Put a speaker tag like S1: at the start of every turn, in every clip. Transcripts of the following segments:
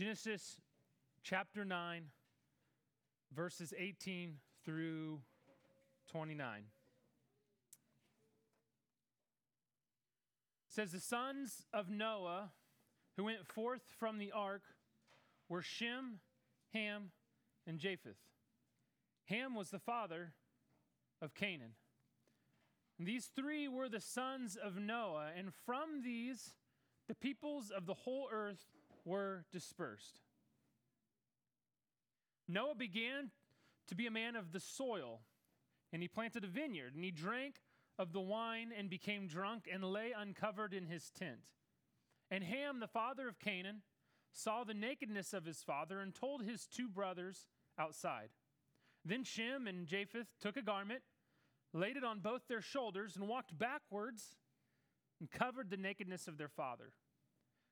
S1: Genesis chapter 9, verses 18 through 29. It says, The sons of Noah who went forth from the ark were Shem, Ham, and Japheth. Ham was the father of Canaan. And these three were the sons of Noah, and from these the peoples of the whole earth were dispersed. Noah began to be a man of the soil, and he planted a vineyard, and he drank of the wine and became drunk and lay uncovered in his tent. And Ham, the father of Canaan, saw the nakedness of his father and told his two brothers outside. Then Shem and Japheth took a garment, laid it on both their shoulders, and walked backwards and covered the nakedness of their father.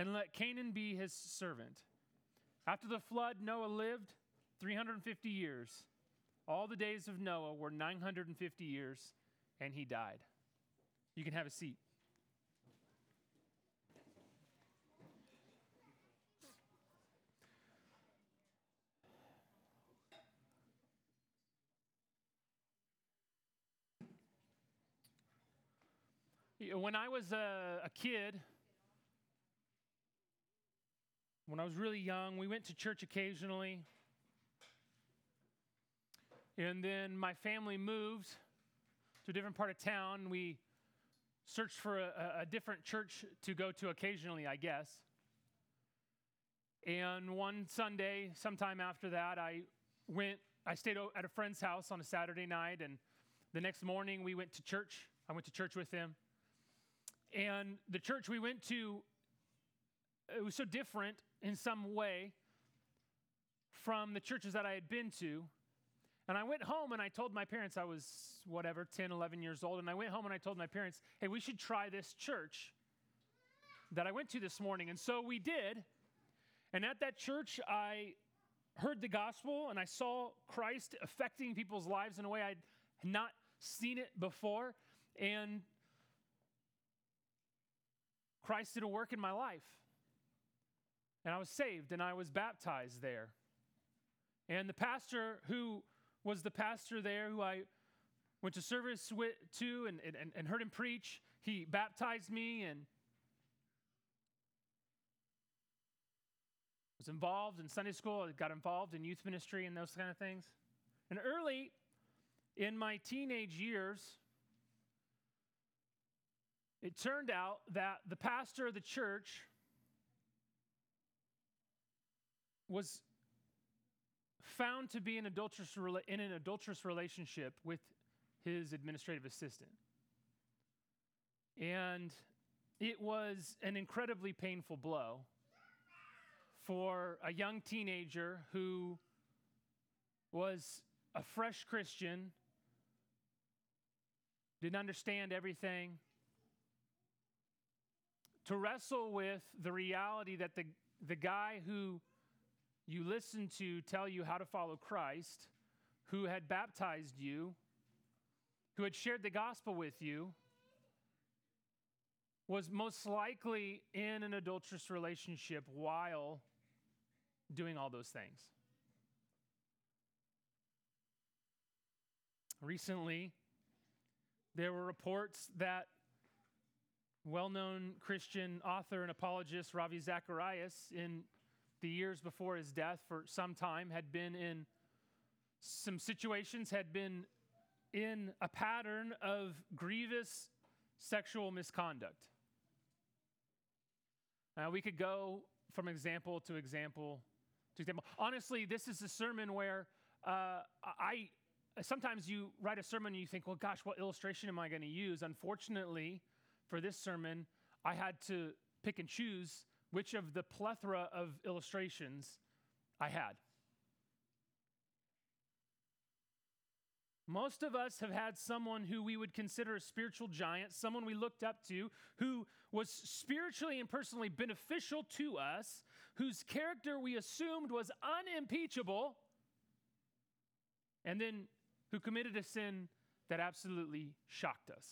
S1: and let Canaan be his servant. After the flood, Noah lived 350 years. All the days of Noah were 950 years, and he died. You can have a seat. When I was a, a, kid, when I was really young, we went to church occasionally. And then my family moved to a different part of town. We searched for a, a different church to go to occasionally, I guess. And one Sunday, sometime after that, I went, I stayed at a friend's house on a Saturday night. And the next morning, we went to church. I went to church with him. And the church we went to, it was so different in some way from the churches that I had been to. And I went home and I told my parents, I was whatever, 10, 11 years old. And I went home and I told my parents, hey, we should try this church that I went to this morning. And so we did. And at that church, I heard the gospel and I saw Christ affecting people's lives in a way I'd not seen it before. And Christ did a work in my life. And I was saved and I was baptized there. And the pastor who was the pastor there, who I went to service with, to and, and, and heard him preach, he baptized me and was involved in Sunday school, I got involved in youth ministry and those kind of things. And early in my teenage years, it turned out that the pastor of the church was found to be in, adulterous, in an adulterous relationship with his administrative assistant. And it was an incredibly painful blow for a young teenager who was a fresh Christian, didn't understand everything, to wrestle with the reality that the, the guy who you listen to tell you how to follow Christ, who had baptized you, who had shared the gospel with you, was most likely in an adulterous relationship while doing all those things. Recently, there were reports that well known Christian author and apologist Ravi Zacharias, in the years before his death, for some time, had been in some situations, had been in a pattern of grievous sexual misconduct. Now, we could go from example to example to example. Honestly, this is a sermon where uh, I sometimes you write a sermon and you think, well, gosh, what illustration am I going to use? Unfortunately, for this sermon, I had to pick and choose which of the plethora of illustrations I had. Most of us have had someone who we would consider a spiritual giant, someone we looked up to, who was spiritually and personally beneficial to us, whose character we assumed was unimpeachable, and then who committed a sin that absolutely shocked us,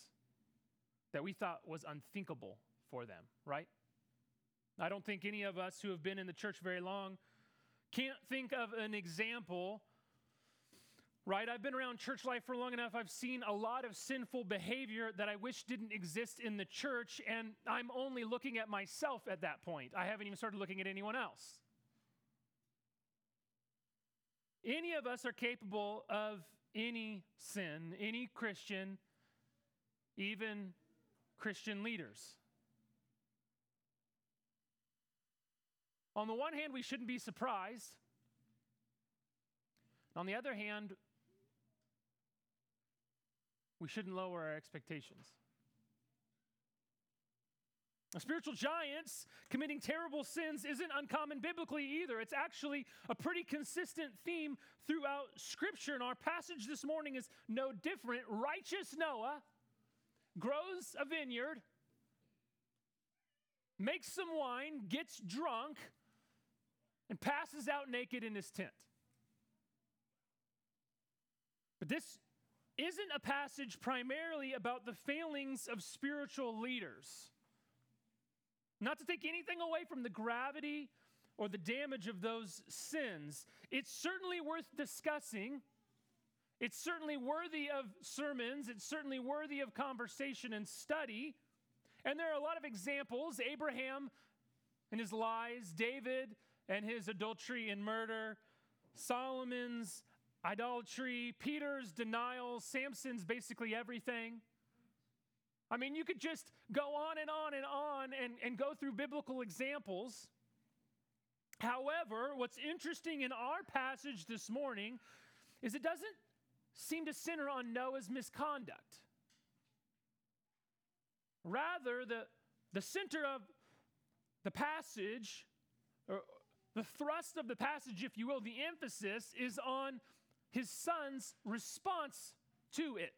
S1: that we thought was unthinkable for them, right? I don't think any of us who have been in the church very long can't think of an example right? I've been around church life for long enough. I've seen a lot of sinful behavior that I wish didn't exist in the church, and I'm only looking at myself at that point. I haven't even started looking at anyone else. Any of us are capable of any sin, any Christian, even Christian leaders. On the one hand, we shouldn't be surprised. On the other hand, we shouldn't lower our expectations. Spiritual giants committing terrible sins isn't uncommon biblically either. It's actually a pretty consistent theme throughout Scripture. And our passage this morning is no different. Righteous Noah grows a vineyard, makes some wine, gets drunk, and passes out naked in his tent. But this isn't a passage primarily about the failings of spiritual leaders. Not to take anything away from the gravity or the damage of those sins, it's certainly worth discussing. It's certainly worthy of sermons. It's certainly worthy of conversation and study. And there are a lot of examples Abraham and his lies, David and his adultery and murder, Solomon's idolatry, Peter's denial, Samson's basically everything. I mean, you could just go on and on and on and, and go through biblical examples. However, what's interesting in our passage this morning is it doesn't seem to center on Noah's misconduct. Rather, the, the center of the passage, or the thrust of the passage, if you will, the emphasis is on his son's response to it.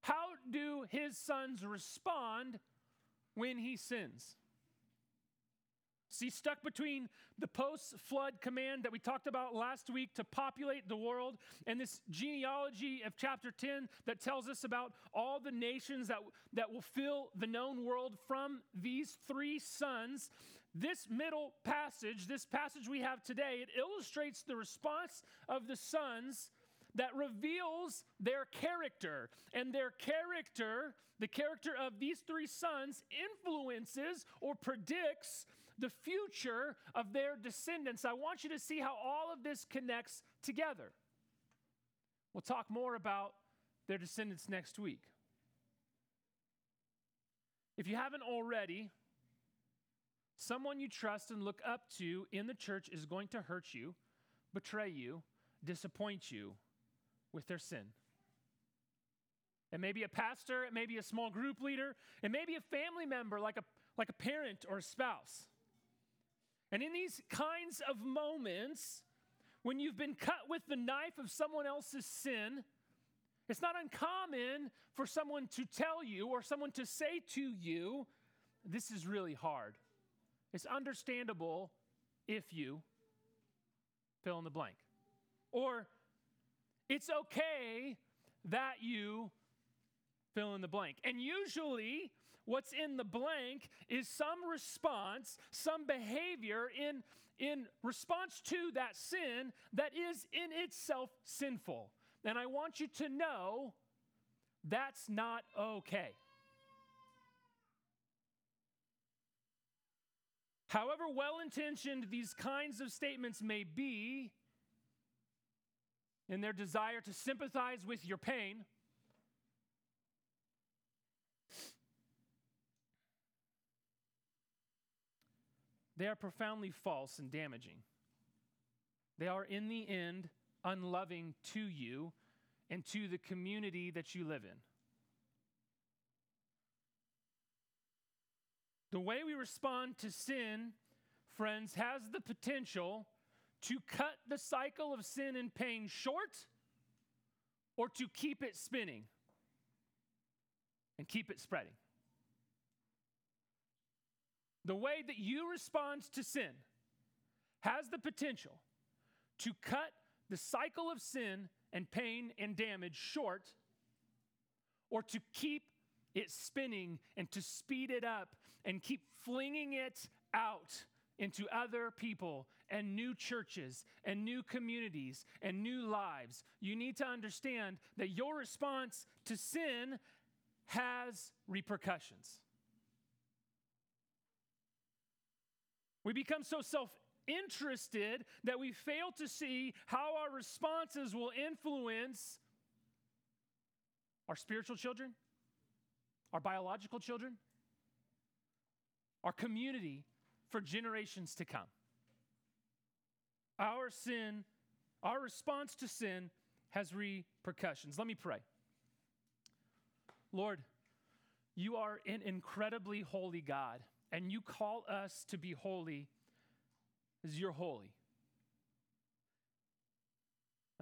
S1: How do his sons respond when he sins? See, stuck between the post flood command that we talked about last week to populate the world and this genealogy of chapter 10 that tells us about all the nations that, that will fill the known world from these three sons, this middle passage, this passage we have today, it illustrates the response of the sons that reveals their character. And their character, the character of these three sons, influences or predicts the future of their descendants. I want you to see how all of this connects together. We'll talk more about their descendants next week. If you haven't already, Someone you trust and look up to in the church is going to hurt you, betray you, disappoint you with their sin. It may be a pastor, it may be a small group leader, it may be a family member like a, like a parent or a spouse. And in these kinds of moments, when you've been cut with the knife of someone else's sin, it's not uncommon for someone to tell you or someone to say to you, This is really hard. It's understandable if you fill in the blank. Or it's okay that you fill in the blank. And usually, what's in the blank is some response, some behavior in, in response to that sin that is in itself sinful. And I want you to know that's not okay. However well intentioned these kinds of statements may be, in their desire to sympathize with your pain, they are profoundly false and damaging. They are, in the end, unloving to you and to the community that you live in. The way we respond to sin, friends, has the potential to cut the cycle of sin and pain short or to keep it spinning and keep it spreading. The way that you respond to sin has the potential to cut the cycle of sin and pain and damage short or to keep it spinning and to speed it up and keep flinging it out into other people and new churches and new communities and new lives. You need to understand that your response to sin has repercussions. We become so self interested that we fail to see how our responses will influence our spiritual children, our biological children, our community for generations to come. Our sin, our response to sin has repercussions. Let me pray. Lord, you are an incredibly holy God, and you call us to be holy as you're holy.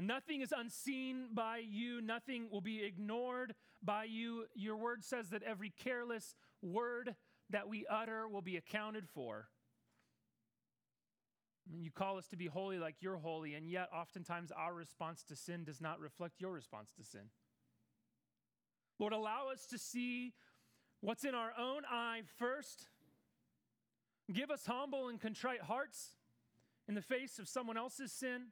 S1: Nothing is unseen by you, nothing will be ignored by you. Your word says that every careless word that we utter will be accounted for. You call us to be holy like you're holy, and yet oftentimes our response to sin does not reflect your response to sin. Lord, allow us to see what's in our own eye first. Give us humble and contrite hearts in the face of someone else's sin.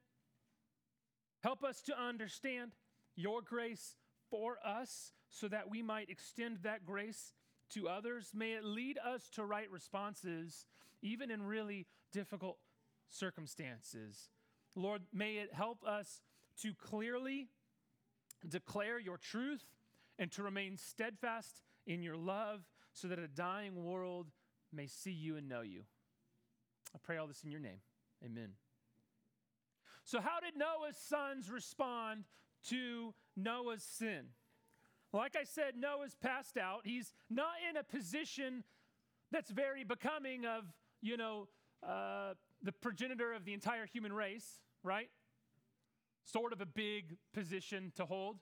S1: Help us to understand your grace for us so that we might extend that grace to others. May it lead us to right responses, even in really difficult circumstances. Lord, may it help us to clearly declare your truth and to remain steadfast in your love so that a dying world may see you and know you. I pray all this in your name. Amen. So, how did Noah's sons respond to Noah's sin? Like I said, Noah's passed out. He's not in a position that's very becoming of, you know, uh, the progenitor of the entire human race, right? Sort of a big position to hold.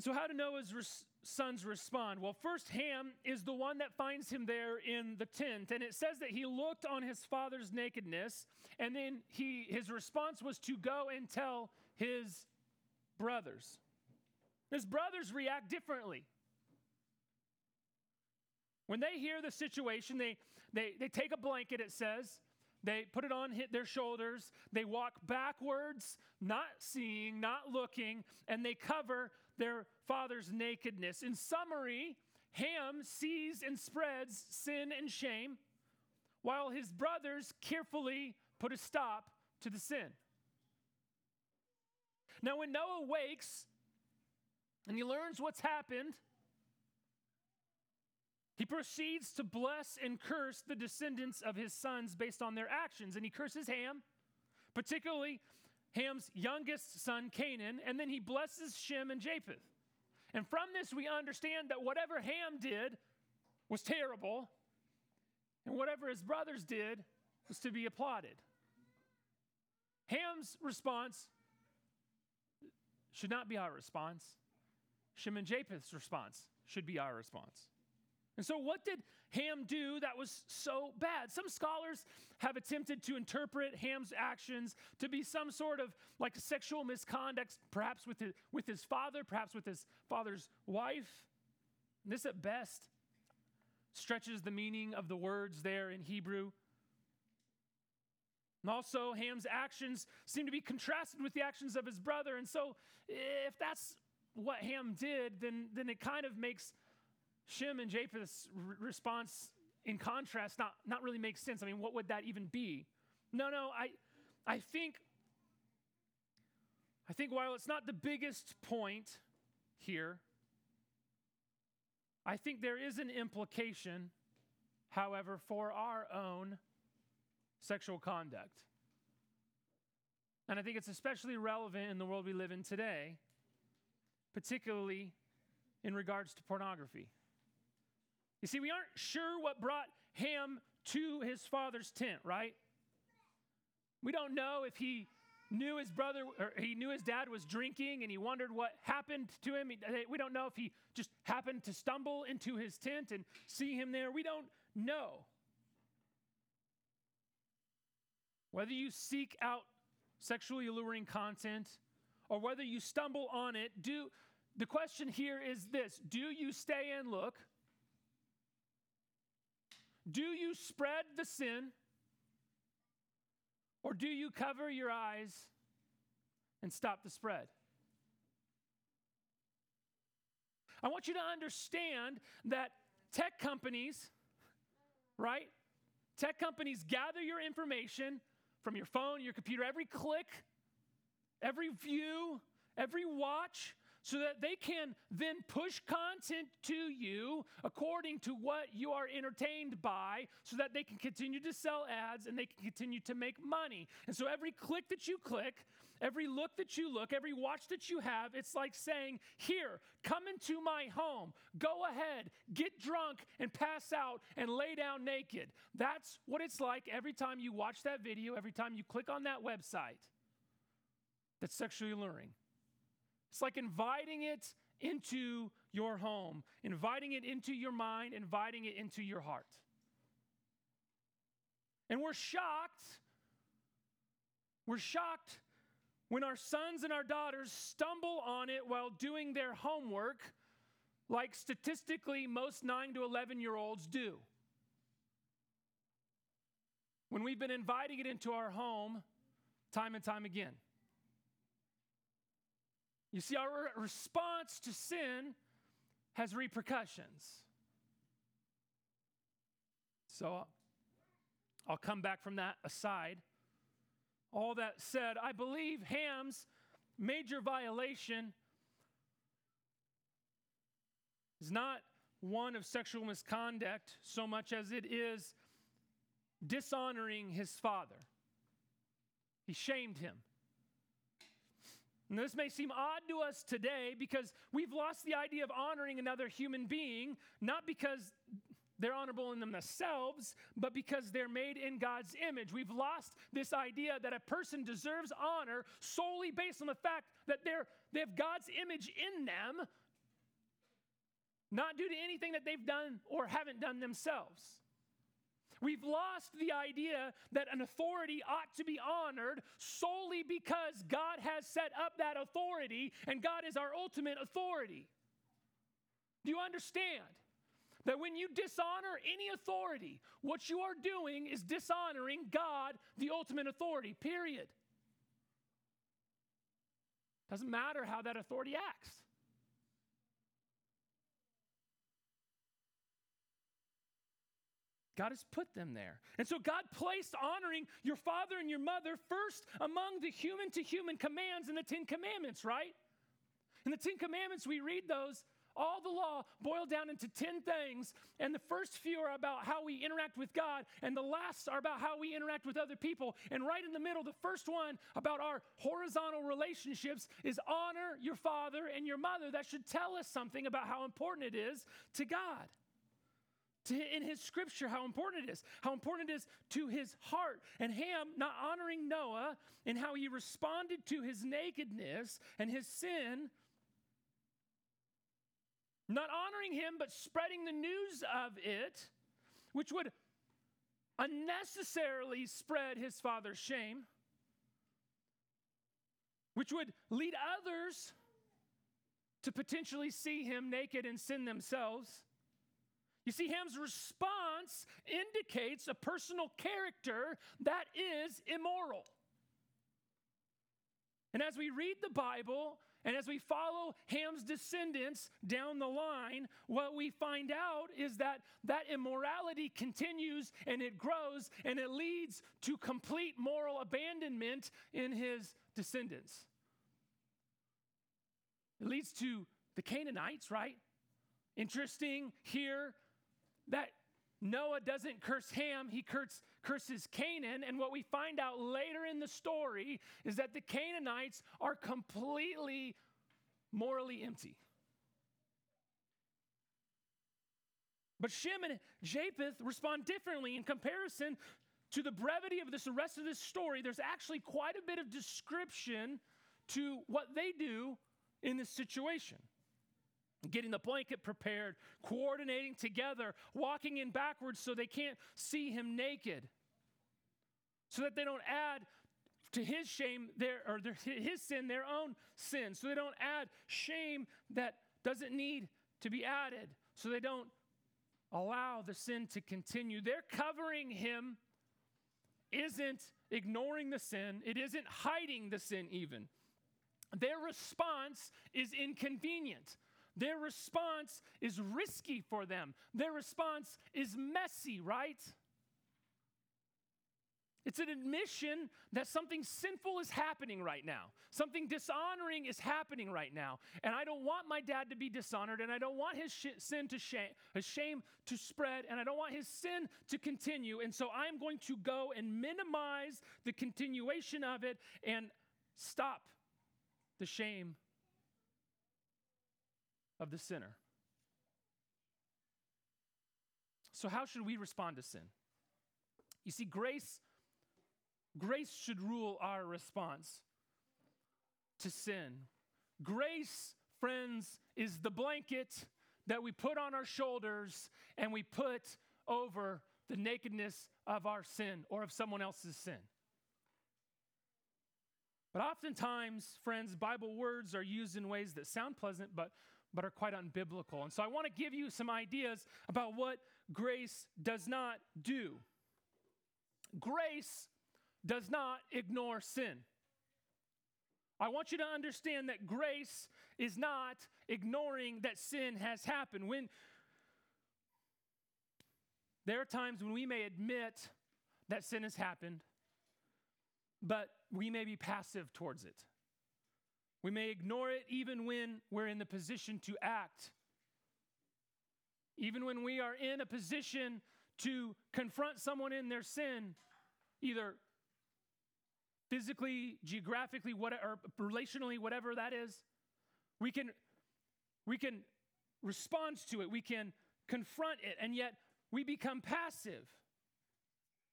S1: So, how do Noah's res- sons respond? Well, first, Ham is the one that finds him there in the tent. And it says that he looked on his father's nakedness, and then he, his response was to go and tell his brothers. His brothers react differently. When they hear the situation, they, they, they take a blanket, it says, they put it on hit their shoulders, they walk backwards, not seeing, not looking, and they cover their father's nakedness. In summary, Ham sees and spreads sin and shame, while his brothers carefully put a stop to the sin. Now, when Noah wakes and he learns what's happened, he proceeds to bless and curse the descendants of his sons based on their actions. And he curses Ham, particularly Ham's youngest son, Canaan, and then he blesses Shem and Japheth. And from this, we understand that whatever Ham did was terrible, and whatever his brothers did was to be applauded. Ham's response should not be our response. Shem and Japheth's response should be our response. And so, what did Ham do that was so bad? Some scholars have attempted to interpret Ham's actions to be some sort of like sexual misconduct, perhaps with his, with his father, perhaps with his father's wife. And this, at best, stretches the meaning of the words there in Hebrew. And also, Ham's actions seem to be contrasted with the actions of his brother. And so, if that's what Ham did, then, then it kind of makes Shem and Japheth's response in contrast not, not really makes sense. I mean, what would that even be? No, no, I, I think I think while it's not the biggest point here, I think there is an implication, however, for our own sexual conduct. And I think it's especially relevant in the world we live in today, particularly in regards to pornography. You see, we aren't sure what brought Ham to his father's tent, right? We don't know if he knew his brother or he knew his dad was drinking and he wondered what happened to him. We don't know if he just happened to stumble into his tent and see him there. We don't know. Whether you seek out sexually alluring content or whether you stumble on it, do the question here is this, do you stay and look? Do you spread the sin? Or do you cover your eyes and stop the spread? I want you to understand that tech companies, right? Tech companies gather your information from your phone, your computer, every click, every view, every watch, so that they can then push content to you according to what you are entertained by, so that they can continue to sell ads and they can continue to make money. And so every click that you click, every look that you look, every watch that you have, it's like saying, Here, come into my home, go ahead, get drunk and pass out and lay down naked. That's what it's like every time you watch that video, every time you click on that website that's sexually alluring. It's like inviting it into your home, inviting it into your mind, inviting it into your heart. And we're shocked. We're shocked when our sons and our daughters stumble on it while doing their homework, like statistically most 9 to 11 year olds do. When we've been inviting it into our home time and time again. You see, our response to sin has repercussions. So I'll come back from that aside. All that said, I believe Ham's major violation is not one of sexual misconduct so much as it is dishonoring his father. He shamed him. This may seem odd to us today because we've lost the idea of honoring another human being, not because they're honorable in themselves, but because they're made in God's image. We've lost this idea that a person deserves honor solely based on the fact that they're, they have God's image in them, not due to anything that they've done or haven't done themselves. We've lost the idea that an authority ought to be honored solely because God has set up that authority and God is our ultimate authority. Do you understand? That when you dishonor any authority, what you are doing is dishonoring God, the ultimate authority, period. Doesn't matter how that authority acts. God has put them there. And so God placed honoring your father and your mother first among the human to human commands in the Ten Commandments, right? In the Ten Commandments, we read those, all the law boiled down into 10 things. And the first few are about how we interact with God, and the last are about how we interact with other people. And right in the middle, the first one about our horizontal relationships is honor your father and your mother. That should tell us something about how important it is to God to, in his scripture how important it is, how important it is to his heart. And Ham not honoring Noah and how he responded to his nakedness and his sin, not honoring him, but spreading the news of it, which would unnecessarily spread his father's shame, which would lead others to potentially see him naked and sin themselves you see, Ham's response indicates a personal character that is immoral. And as we read the Bible, and as we follow Ham's descendants down the line, what we find out is that that immorality continues and it grows and it leads to complete moral abandonment in his descendants. It leads to the Canaanites, right? Interesting here that Noah doesn't curse Ham, he curse, curses Canaan. And what we find out later in the story is that the Canaanites are completely morally empty. But Shem and Japheth respond differently in comparison to the brevity of this the rest of this story. There's actually quite a bit of description to what they do in this situation. Getting the blanket prepared, coordinating together, walking in backwards so they can't see him naked, so that they don't add to his shame their or their, his sin their own sin, so they don't add shame that doesn't need to be added, so they don't allow the sin to continue. They're covering him isn't ignoring the sin, it isn't hiding the sin even. Their response is inconvenient. Their response is risky for them. Their response is messy, right? It's an admission that something sinful is happening right now. Something dishonoring is happening right now. And I don't want my dad to be dishonored, and I don't want his sh- sin to shame, his shame to spread, and I don't want his sin to continue. And so I'm going to go and minimize the continuation of it and stop the shame of the sinner. So, how should we respond to sin? You see, grace Grace should rule our response to sin. Grace, friends, is the blanket that we put on our shoulders and we put over the nakedness of our sin or of someone else's sin. But oftentimes, friends, Bible words are used in ways that sound pleasant but, but are quite unbiblical. And so I want to give you some ideas about what grace does not do. Grace does not ignore sin. I want you to understand that grace is not ignoring that sin has happened. When there are times when we may admit that sin has happened, but we may be passive towards it. We may ignore it even when we're in the position to act. Even when we are in a position to confront someone in their sin, either physically, geographically, what, or relationally, whatever that is, we can, we can respond to it, we can confront it, and yet we become passive.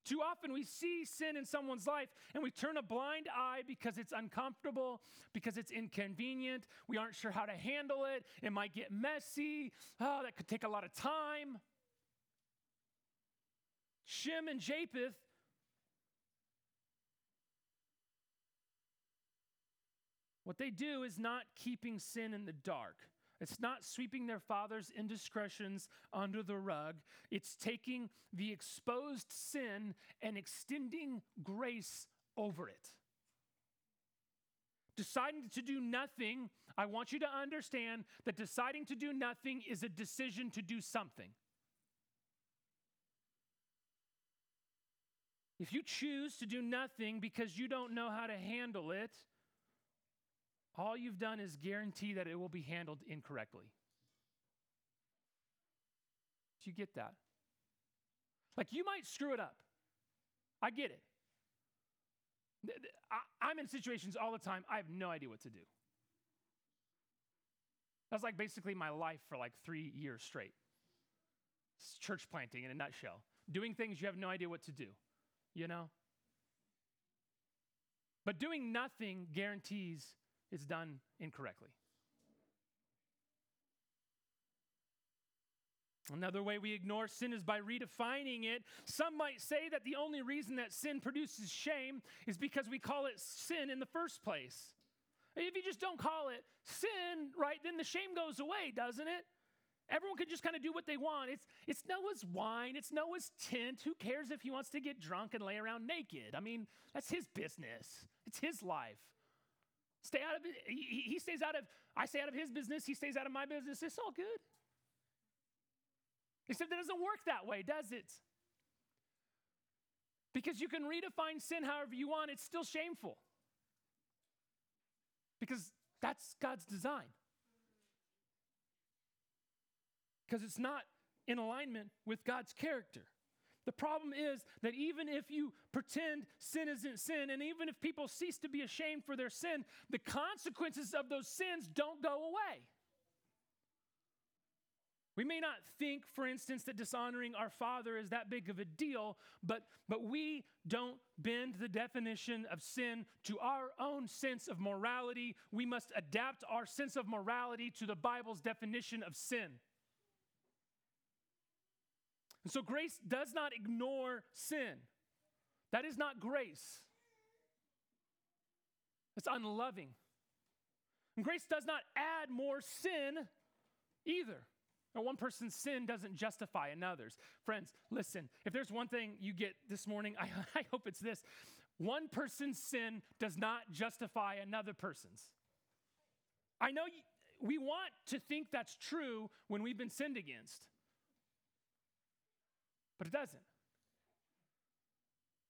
S1: Too often we see sin in someone's life and we turn a blind eye because it's uncomfortable, because it's inconvenient. We aren't sure how to handle it. It might get messy. Oh, that could take a lot of time. Shem and Japheth What they do is not keeping sin in the dark. It's not sweeping their father's indiscretions under the rug. It's taking the exposed sin and extending grace over it. Deciding to do nothing, I want you to understand that deciding to do nothing is a decision to do something. If you choose to do nothing because you don't know how to handle it, all you've done is guarantee that it will be handled incorrectly. Do you get that? Like you might screw it up. I get it. I, am in situations all the time, I have no idea what to do. That's like basically my life for like three years straight. It's church planting in a nutshell. Doing things you have no idea what to do, you know? But doing nothing guarantees it's done incorrectly. Another way we ignore sin is by redefining it. Some might say that the only reason that sin produces shame is because we call it sin in the first place. If you just don't call it sin, right, then the shame goes away, doesn't it? Everyone can just kind of do what they want. It's, it's Noah's wine, it's Noah's tent. Who cares if he wants to get drunk and lay around naked? I mean, that's his business, it's his life. Stay out of it. He, stays out of, I stay out of his business. He stays out of my business. It's all good. Except it doesn't work that way, does it? Because you can redefine sin however you want, it's still shameful. Because that's God's design. Because it's not in alignment with God's character. The problem is that even if you pretend sin isn't sin, and even if people cease to be ashamed for their sin, the consequences of those sins don't go away. We may not think, for instance, that dishonoring our father is that big of a deal, but, but we don't bend the definition of sin to our own sense of morality. We must adapt our sense of morality to the Bible's definition of sin. And so grace does not ignore sin. That is not grace. It's unloving. And grace does not add more sin either. Now, one person's sin doesn't justify another's. Friends, listen, if there's one thing you get this morning, I, I hope it's this one person's sin does not justify another person's. I know we want to think that's true when we've been sinned against, but it doesn't.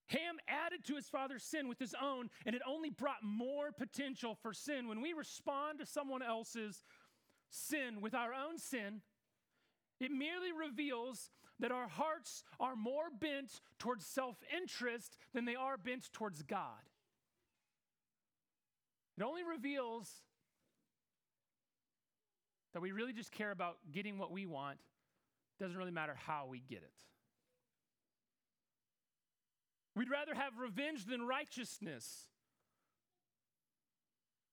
S1: Ham added to his father's sin with his own, and it only brought more potential for sin. When we respond to someone else's sin with our own sin, it merely reveals that our hearts are more bent towards self interest than they are bent towards God. It only reveals that we really just care about getting what we want. It doesn't really matter how we get it. We'd rather have revenge than righteousness.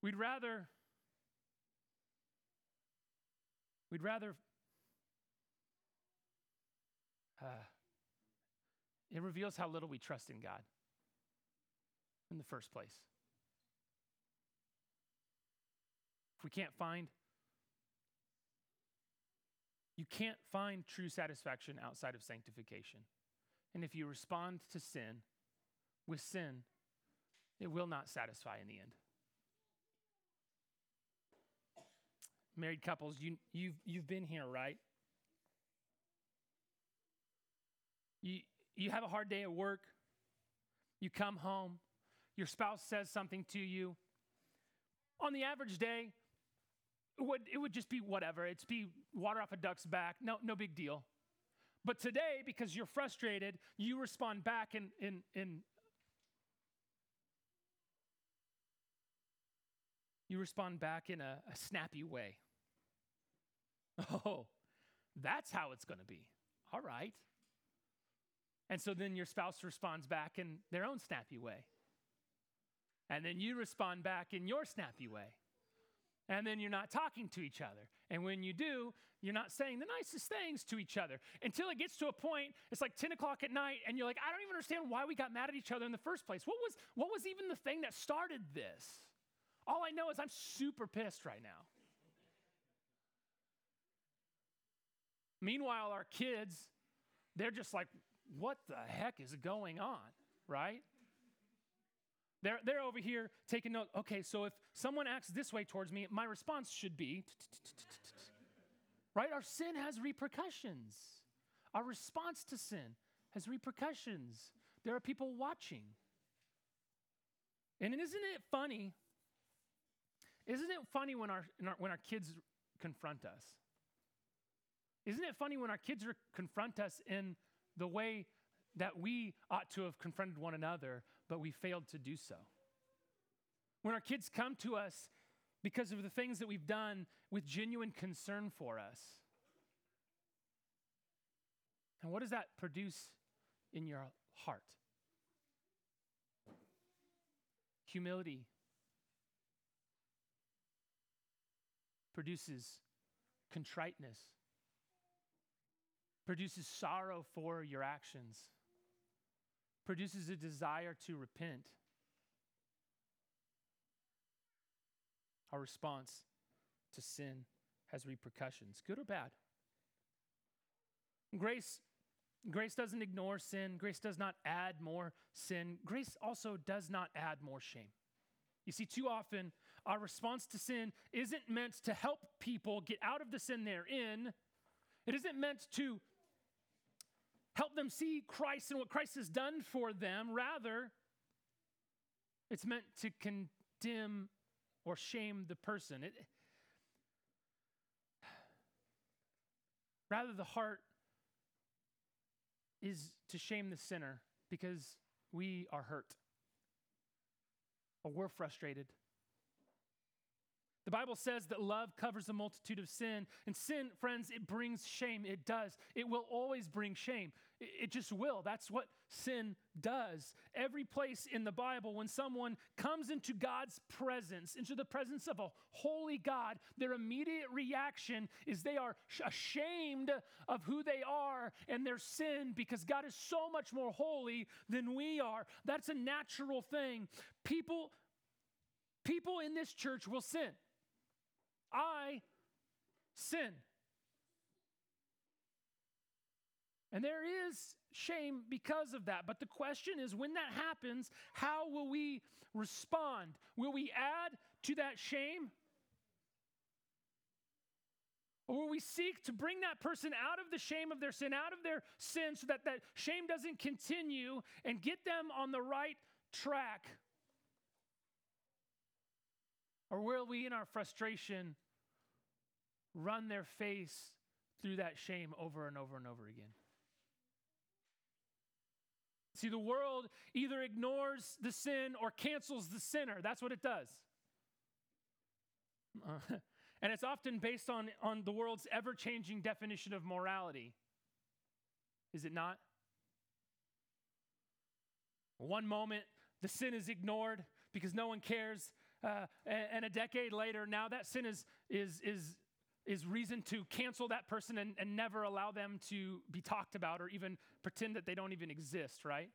S1: We'd rather we'd rather uh, it reveals how little we trust in God in the first place. If we can't find, you can't find true satisfaction outside of sanctification. And if you respond to sin with sin, it will not satisfy in the end. Married couples, you, you've, you've been here, right? You, you have a hard day at work, you come home, your spouse says something to you. On the average day, it would, it would just be whatever. It's be water off a duck's back. No, no big deal. But today, because you're frustrated, you respond back in, in, in you respond back in a, a snappy way. Oh, that's how it's going to be. All right. And so then your spouse responds back in their own snappy way. And then you respond back in your snappy way. And then you're not talking to each other. And when you do, you're not saying the nicest things to each other until it gets to a point, it's like 10 o'clock at night, and you're like, I don't even understand why we got mad at each other in the first place. What was, what was even the thing that started this? All I know is I'm super pissed right now. Meanwhile, our kids, they're just like, what the heck is going on, right? They're, they're over here taking note. Okay, so if someone acts this way towards me, my response should be, right? Our sin has repercussions. Our response to sin has repercussions. There are people watching. And isn't it funny? Isn't it funny when our, when our kids confront us? Isn't it funny when our kids confront us in the way that we ought to have confronted one another, but we failed to do so. When our kids come to us because of the things that we've done with genuine concern for us. And what does that produce in your heart? Humility produces contriteness produces sorrow for your actions, produces a desire to repent. Our response to sin has repercussions, good or bad. Grace Grace doesn't ignore sin. Grace does not add more sin. Grace also does not add more shame. You see, too often, our response to sin isn't meant to help people get out of the sin they're in. It isn't meant to help them see Christ and what Christ has done for them. Rather, it's meant to condemn or shame the person. It, rather, the heart is to shame the sinner because we are hurt or we're frustrated. The Bible says that love covers a multitude of sin. And sin, friends, it brings shame. It does. It will always bring shame. It just will. That's what sin does. Every place in the Bible, when someone comes into God's presence, into the presence of a holy God, their immediate reaction is they are ashamed of who they are and their sin because God is so much more holy than we are. That's a natural thing. People, people in this church will sin. I sin. And there is shame because of that. But the question is when that happens, how will we respond? Will we add to that shame? Or will we seek to bring that person out of the shame of their sin, out of their sin, so that that shame doesn't continue and get them on the right track? Or will we, in our frustration, run their face through that shame over and over and over again? See, the world either ignores the sin or cancels the sinner. That's what it does. Uh, and it's often based on, on the world's ever changing definition of morality. Is it not? One moment, the sin is ignored because no one cares uh, and, and, a decade later, now that sin is, is, is, is reason to cancel that person and, and never allow them to be talked about or even pretend that they don't even exist, right?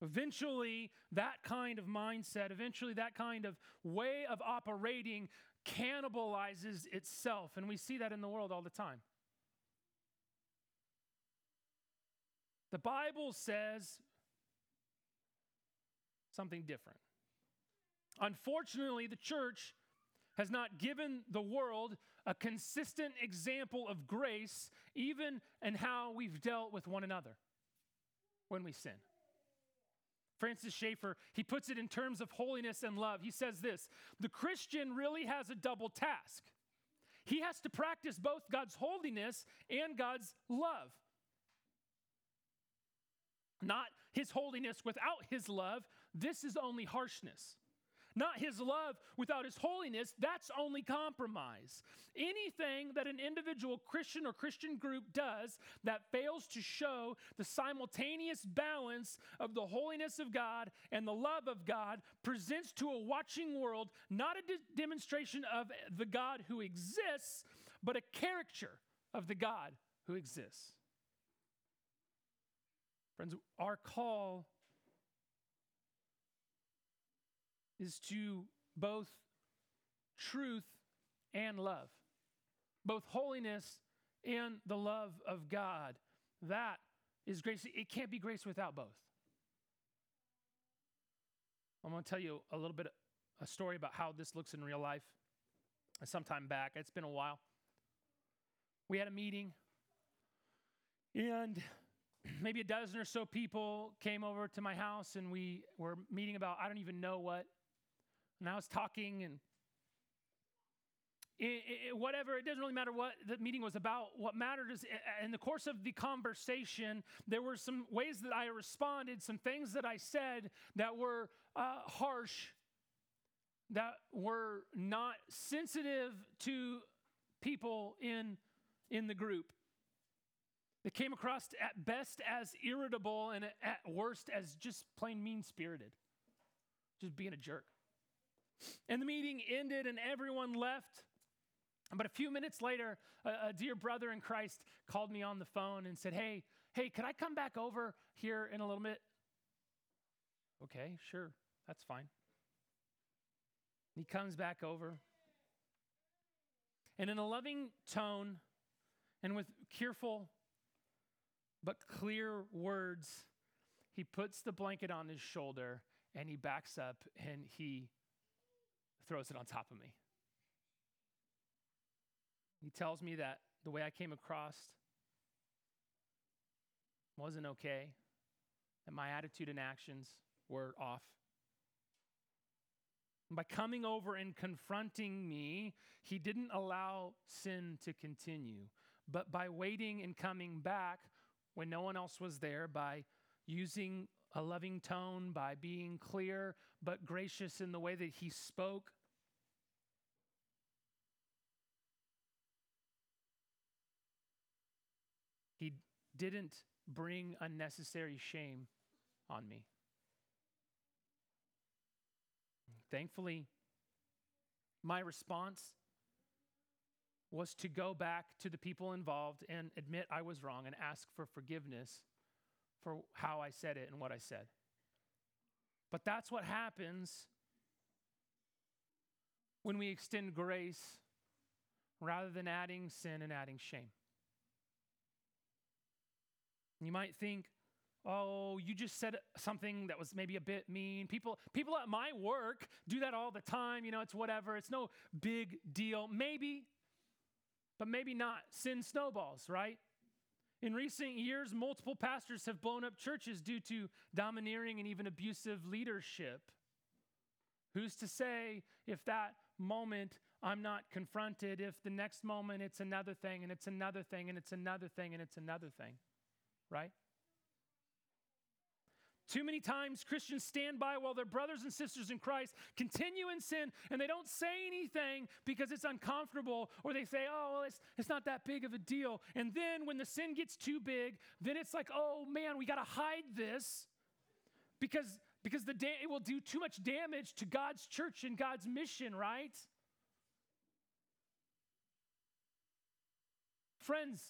S1: Eventually, that kind of mindset, eventually, that kind of way of operating cannibalizes itself. And we see that in the world all the time. The Bible says something different. Unfortunately, the church has not given the world a consistent example of grace, even in how we've dealt with one another when we sin. Francis Schaeffer, he puts it in terms of holiness and love. He says this The Christian really has a double task. He has to practice both God's holiness and God's love. Not his holiness without his love, this is only harshness. Not his love without his holiness, that's only compromise. Anything that an individual Christian or Christian group does that fails to show the simultaneous balance of the holiness of God and the love of God presents to a watching world not a de- demonstration of the God who exists, but a caricature of the God who exists. Friends, our call is to both truth and love, both holiness and the love of God. That is grace. It can't be grace without both. I'm going to tell you a little bit of a story about how this looks in real life. Some time back, it's been a while. We had a meeting, and maybe a dozen or so people came over to my house, and we were meeting about I don't even know what. And I was talking and it, it, whatever, it doesn't really matter what the meeting was about. What mattered is in the course of the conversation, there were some ways that I responded, some things that I said that were uh, harsh, that were not sensitive to people in, in the group. They came across at best as irritable and at worst as just plain mean spirited, just being a jerk. And the meeting ended and everyone left. But a few minutes later, a, a, dear brother in Christ called me on the phone and said, Hey, hey, could I come back over here in a little bit? Okay, sure, that's fine. He comes back over. And in a loving tone and with careful but clear words, he puts the blanket on his shoulder and he backs up and he throws it on top of me. He tells me that the way I came across wasn't okay, that my attitude and actions were off. by coming over and confronting me, he didn't allow sin to continue. But by waiting and coming back when no one else was there, by using a loving tone, by being clear but gracious in the way that he spoke. He didn't bring unnecessary shame on me. Thankfully, my response was to go back to the people involved and admit I was wrong and ask for forgiveness for how I said it and what I said. But that's what happens when we extend grace rather than adding sin and adding shame. You might think, oh, you just said something that was maybe a bit mean. People, people at my work do that all the time. You know, it's whatever. It's no big deal. Maybe, but maybe not. Sin snowballs, right? In recent years, multiple pastors have blown up churches due to domineering and even abusive leadership. Who's to say if that moment I'm not confronted, if the next moment it's another thing and it's another thing and it's another thing and it's another thing? Right? Too many times Christians stand by while their brothers and sisters in Christ continue in sin and they don't say anything because it's uncomfortable or they say, oh, well, it's, it's not that big of a deal. And then when the sin gets too big, then it's like, oh man, we got to hide this because, because the da- it will do too much damage to God's church and God's mission, right? Friends,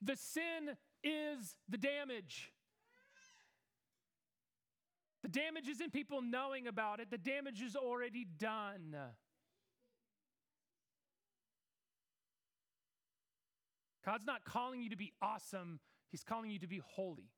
S1: the sin is the damage. The damage isn't people knowing about it, the damage is already done. God's not calling you to be awesome, He's calling you to be holy.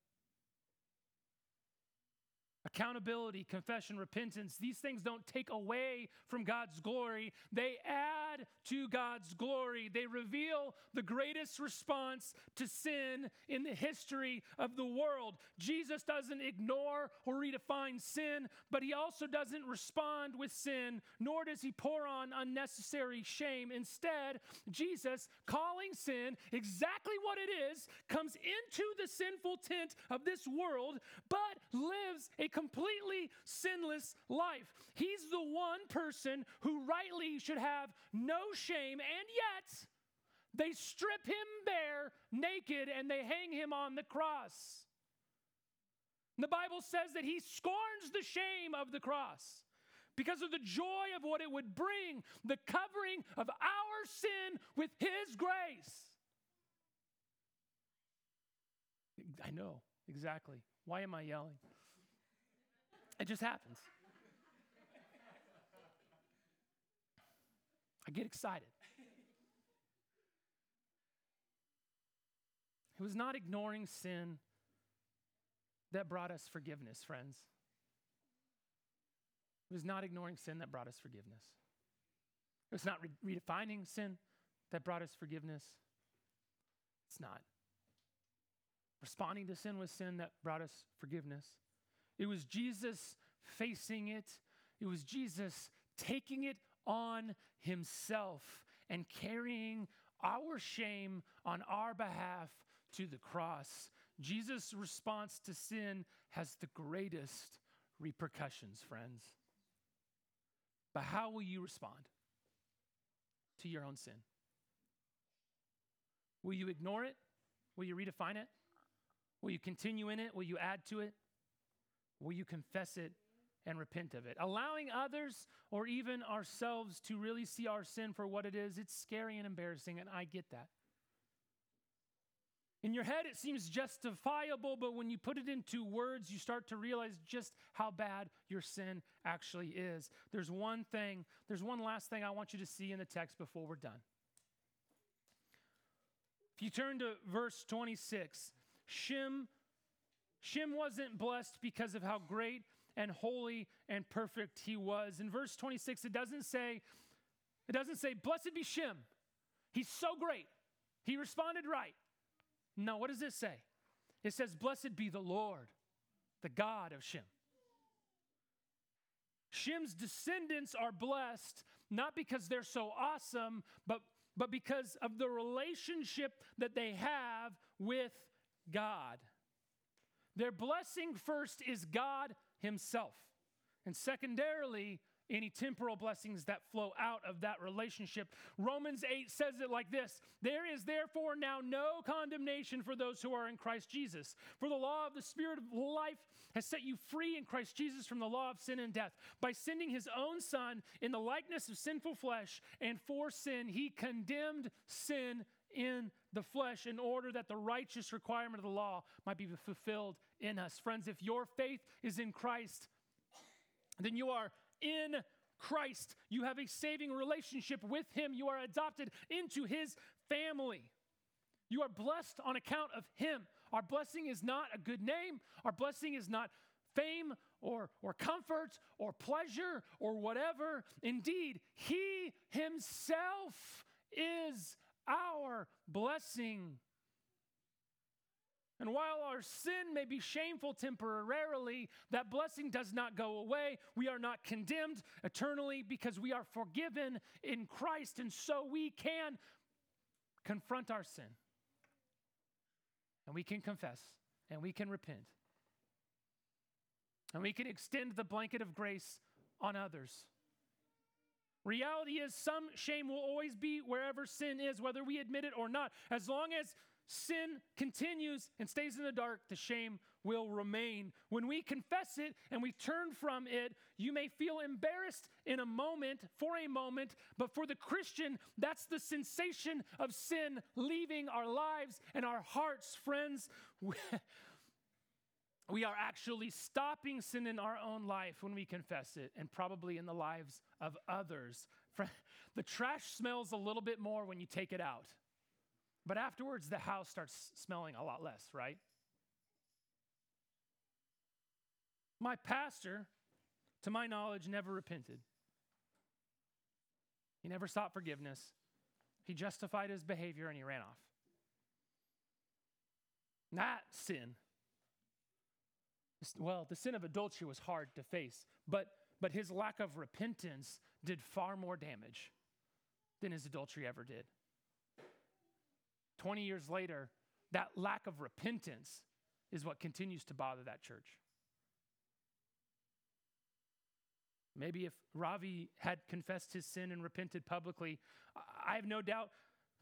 S1: Accountability, confession, repentance, these things don't take away from God's glory. They add to God's glory. They reveal the greatest response to sin in the history of the world. Jesus doesn't ignore or redefine sin, but he also doesn't respond with sin, nor does he pour on unnecessary shame. Instead, Jesus, calling sin exactly what it is, comes into the sinful tent of this world, but lives a completely sinless life. He's the one person who rightly should have no shame, and yet they strip him bare, naked, and they hang him on the cross. And the Bible says that he scorns the shame of the cross because of the joy of what it would bring the covering of our sin with his grace. I know, exactly. Why am I yelling? It just happens. I get excited. It was not ignoring sin that brought us forgiveness, friends. It was not ignoring sin that brought us forgiveness. It was not re- redefining sin that brought us forgiveness. It's not. Responding to sin was sin that brought us forgiveness. It was Jesus facing it, it was Jesus taking it on himself and carrying our shame on our behalf to the cross. Jesus' response to sin has the greatest repercussions, friends. But how will you respond to your own sin? Will you ignore it? Will you redefine it? Will you continue in it? Will you add to it? Will you confess it and repent of it? Allowing others or even ourselves to really see our sin for what it is, it's scary and embarrassing, and I get that. In your head, it seems justifiable, but when you put it into words, you start to realize just how bad your sin actually is. There's one thing, there's one last thing I want you to see in the text before we're done. If you turn to verse 26, Shem Shem wasn't blessed because of how great and holy and perfect he was. In verse 26, it doesn't say, it doesn't say, blessed be Shem. He's so great. He responded right. No, what does it say? It says, Blessed be the Lord, the God of Shem. Shem's descendants are blessed not because they're so awesome, but, but because of the relationship that they have with God. Their blessing first is God Himself. And secondarily, any temporal blessings that flow out of that relationship. Romans 8 says it like this There is therefore now no condemnation for those who are in Christ Jesus. For the law of the Spirit of life has set you free in Christ Jesus from the law of sin and death. By sending his own Son in the likeness of sinful flesh, and for sin, he condemned sin in the flesh in order that the righteous requirement of the law might be fulfilled in us. Friends, if your faith is in Christ, then you are in Christ. You have a saving relationship with Him. You are adopted into His family. You are blessed on account of Him. Our blessing is not a good name, our blessing is not fame or, or comfort or pleasure or whatever. Indeed, He Himself is our blessing. And while our sin may be shameful temporarily, that blessing does not go away. We are not condemned eternally because we are forgiven in Christ. And so we can confront our sin. And we can confess. And we can repent. And we can extend the blanket of grace on others. Reality is, some shame will always be wherever sin is, whether we admit it or not. As long as sin continues and stays in the dark, the shame will remain. When we confess it and we turn from it, you may feel embarrassed in a moment, for a moment, but for the Christian, that's the sensation of sin leaving our lives and our hearts, friends. We are actually stopping sin in our own life when we confess it, and probably in the lives of others. The trash smells a little bit more when you take it out. But afterwards, the house starts smelling a lot less, right? My pastor, to my knowledge, never repented. He never sought forgiveness. He justified his behavior and he ran off. Not sin. Well, the sin of adultery was hard to face, but, but his lack of repentance did far more damage than his adultery ever did. 20 years later, that lack of repentance is what continues to bother that church. Maybe if Ravi had confessed his sin and repented publicly, I have no doubt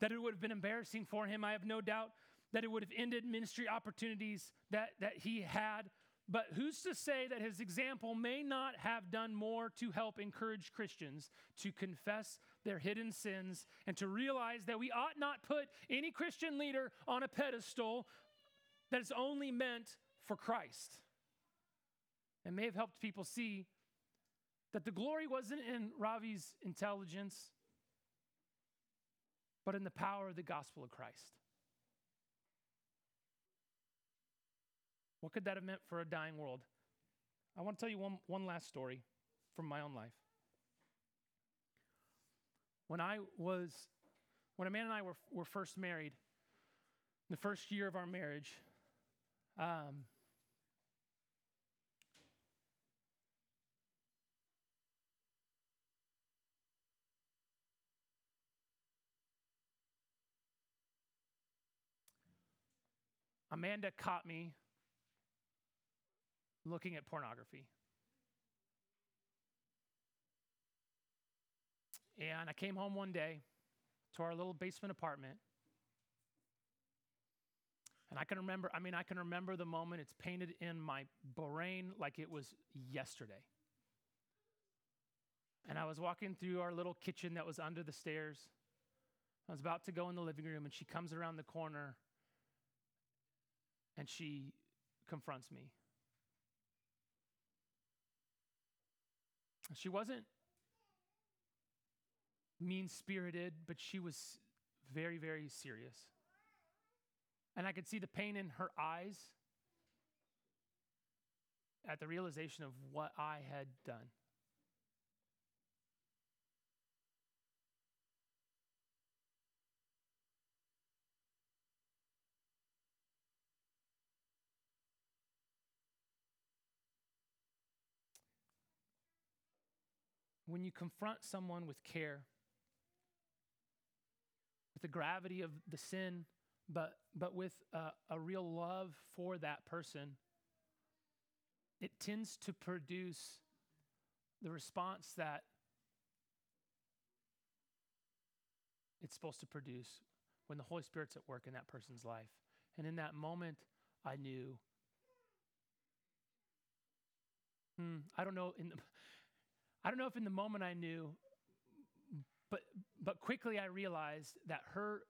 S1: that it would have been embarrassing for him. I have no doubt that it would have ended ministry opportunities that, that he had. But who's to say that his example may not have done more to help encourage Christians to confess their hidden sins and to realize that we ought not put any Christian leader on a pedestal that is only meant for Christ? And may have helped people see that the glory wasn't in Ravi's intelligence, but in the power of the gospel of Christ. What could that have meant for a dying world? I want to tell you one, one last story from my own life. When I was, when Amanda and I were, were first married, the first year of our marriage, um, Amanda caught me looking at pornography. And I came home one day to our little basement apartment. And I can remember, I mean, I can remember the moment. It's painted in my brain like it was yesterday. And I was walking through our little kitchen that was under the stairs. I was about to go in the living room, and she comes around the corner and she confronts me. She wasn't mean spirited, but she was very, very serious. And I could see the pain in her eyes at the realization of what I had done. when you confront someone with care, with the gravity of the sin, but, but with a, a real love for that person, it tends to produce the response that it's supposed to produce when the Holy Spirit's at work in that person's life. And in that moment, I knew. Hmm, I don't know in the, I don't know if in the moment I knew, but but quickly I realized that her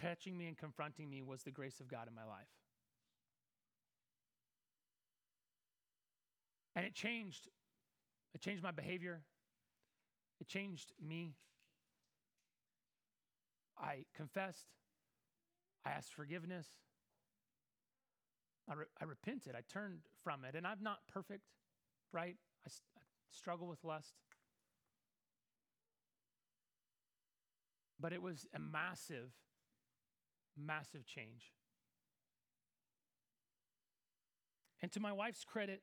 S1: catching me and confronting me was the grace of God in my life. And it changed. It changed my behavior. It changed me. I confessed. I asked forgiveness. I, re- I repented. I turned from it. And I'm not perfect, right? I, st- I struggle with lust. But it was a massive, massive change. And to my wife's credit,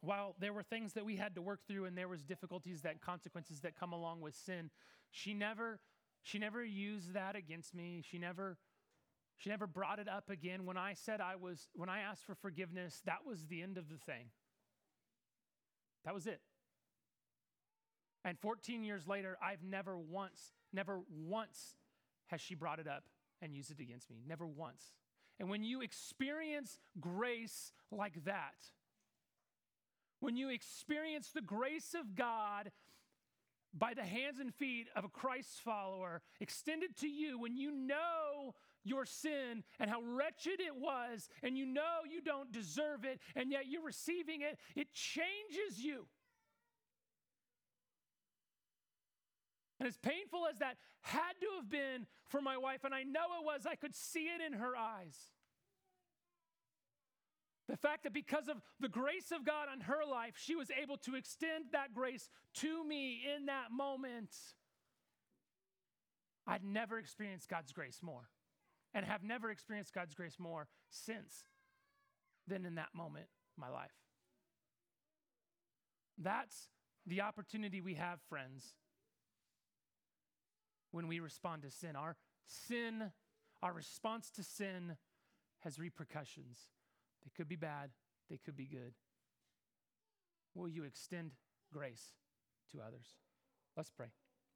S1: while there were things that we had to work through and there was difficulties that consequences that come along with sin, she never she never used that against me. She never she never brought it up again when I said I was when I asked for forgiveness, that was the end of the thing. That was it. And 14 years later, I've never once, never once has she brought it up and used it against me. Never once. And when you experience grace like that, when you experience the grace of God by the hands and feet of a Christ follower extended to you, when you know your sin and how wretched it was, and you know you don't deserve it, and yet you're receiving it, it changes you. And as painful as that had to have been for my wife, and I know it was, I could see it in her eyes. The fact that because of the grace of God on her life, she was able to extend that grace to me in that moment. I'd never experienced God's grace more and have never experienced God's grace more since than in that moment in my life. That's the opportunity we have, friends, when we respond to sin. Our sin, our response to sin has repercussions. They could be bad, they could be good. Will you extend grace to others? Let's pray.